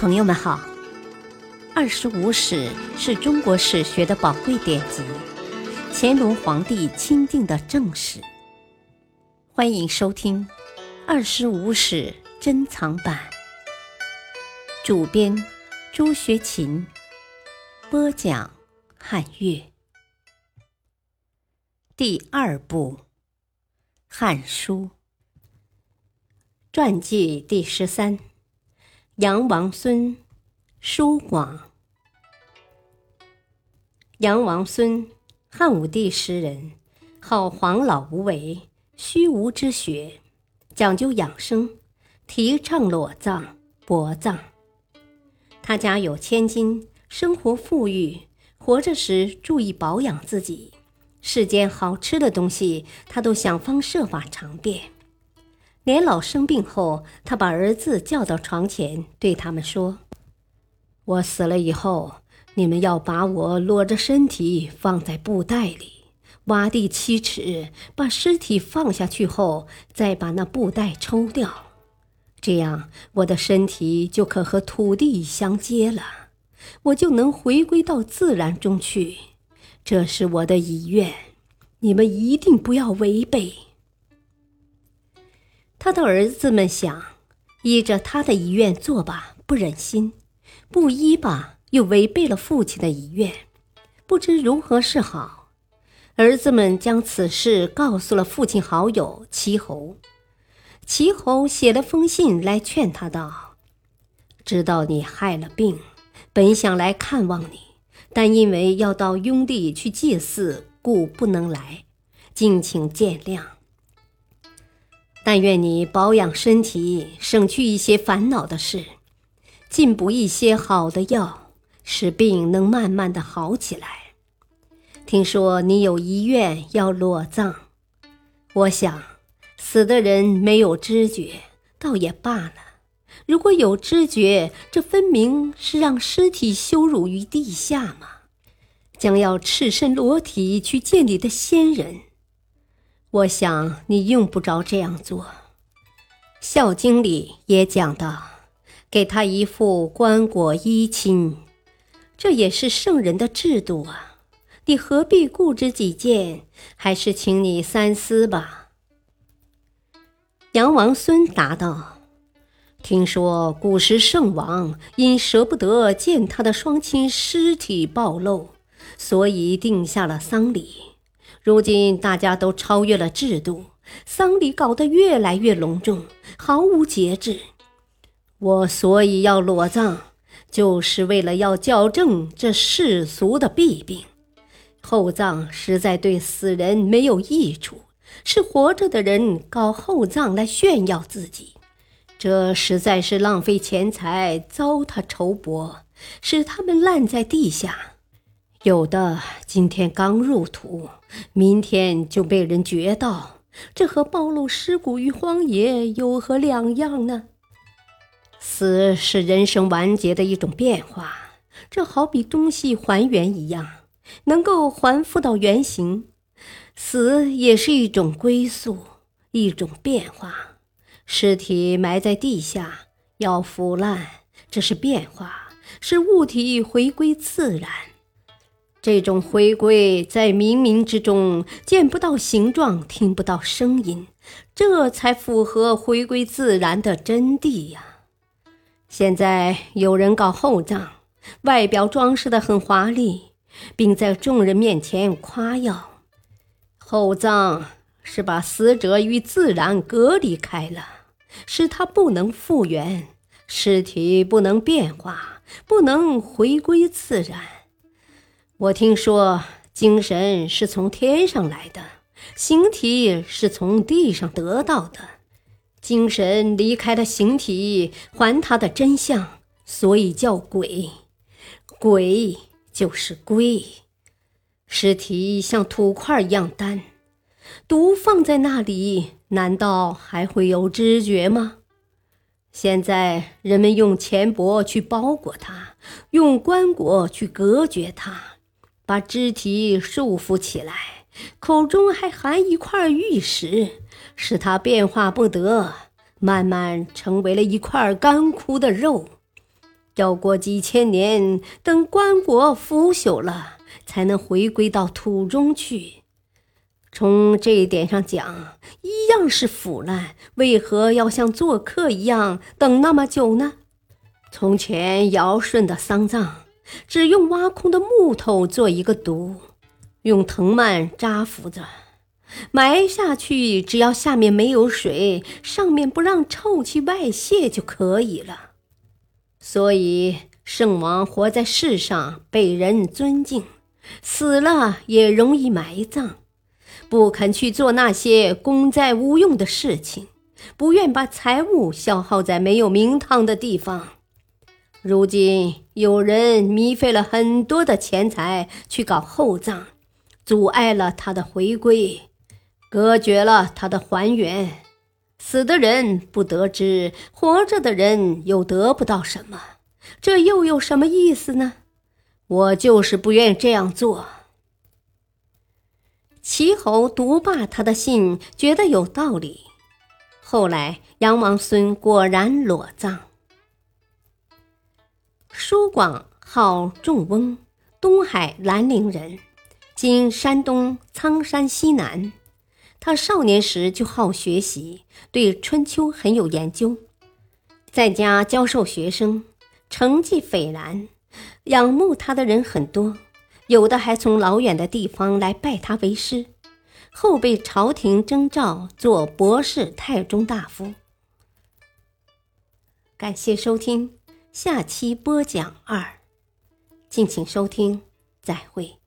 朋友们好，《二十五史》是中国史学的宝贵典籍，乾隆皇帝钦定的正史。欢迎收听《二十五史珍藏版》，主编朱学勤，播讲汉乐。第二部《汉书》传记第十三。杨王孙，书广。杨王孙，汉武帝时人，好黄老无为，虚无之学，讲究养生，提倡裸葬、薄葬。他家有千金，生活富裕，活着时注意保养自己，世间好吃的东西，他都想方设法尝遍。年老生病后，他把儿子叫到床前，对他们说：“我死了以后，你们要把我裸着身体放在布袋里，挖地七尺，把尸体放下去后，再把那布袋抽掉，这样我的身体就可和土地相接了，我就能回归到自然中去。这是我的遗愿，你们一定不要违背。”他的儿子们想依着他的遗愿做吧，不忍心；不依吧，又违背了父亲的遗愿，不知如何是好。儿子们将此事告诉了父亲好友齐侯。齐侯写了封信来劝他道：“知道你害了病，本想来看望你，但因为要到雍地去祭祀，故不能来，敬请见谅。”但愿你保养身体，省去一些烦恼的事，进补一些好的药，使病能慢慢的好起来。听说你有遗愿要裸葬，我想死的人没有知觉，倒也罢了；如果有知觉，这分明是让尸体羞辱于地下嘛！将要赤身裸体去见你的先人。我想你用不着这样做，《孝经》里也讲到，给他一副棺椁衣亲，这也是圣人的制度啊！你何必固执己见？还是请你三思吧。杨王孙答道：“听说古时圣王因舍不得见他的双亲尸体暴露，所以定下了丧礼。”如今大家都超越了制度，丧礼搞得越来越隆重，毫无节制。我所以要裸葬，就是为了要矫正这世俗的弊病。厚葬实在对死人没有益处，是活着的人搞厚葬来炫耀自己，这实在是浪费钱财，糟蹋绸帛，使他们烂在地下。有的今天刚入土，明天就被人掘到，这和暴露尸骨于荒野有何两样呢？死是人生完结的一种变化，这好比东西还原一样，能够还复到原形。死也是一种归宿，一种变化。尸体埋在地下要腐烂，这是变化，是物体回归自然。这种回归在冥冥之中见不到形状，听不到声音，这才符合回归自然的真谛呀。现在有人搞厚葬，外表装饰的很华丽，并在众人面前夸耀。厚葬是把死者与自然隔离开了，使他不能复原，尸体不能变化，不能回归自然。我听说，精神是从天上来的，形体是从地上得到的。精神离开了形体，还它的真相，所以叫鬼。鬼就是龟。尸体像土块一样单，独放在那里，难道还会有知觉吗？现在人们用钱帛去包裹它，用棺椁去隔绝它。把肢体束缚起来，口中还含一块玉石，使它变化不得，慢慢成为了一块干枯的肉。要过几千年，等棺椁腐朽了，才能回归到土中去。从这一点上讲，一样是腐烂，为何要像做客一样等那么久呢？从前尧舜的丧葬，只用挖空的木头做一个毒，用藤蔓扎缚着，埋下去，只要下面没有水，上面不让臭气外泄就可以了。所以圣王活在世上被人尊敬，死了也容易埋葬。不肯去做那些功在无用的事情，不愿把财物消耗在没有名堂的地方。如今有人糜费了很多的钱财去搞厚葬，阻碍了他的回归，隔绝了他的还原。死的人不得知，活着的人又得不到什么，这又有什么意思呢？我就是不愿这样做。齐侯读罢他的信，觉得有道理。后来，杨王孙果然裸葬。舒广号仲翁，东海兰陵人，今山东苍山西南。他少年时就好学习，对春秋很有研究，在家教授学生，成绩斐然，仰慕他的人很多。有的还从老远的地方来拜他为师，后被朝廷征召做博士、太中大夫。感谢收听，下期播讲二，敬请收听，再会。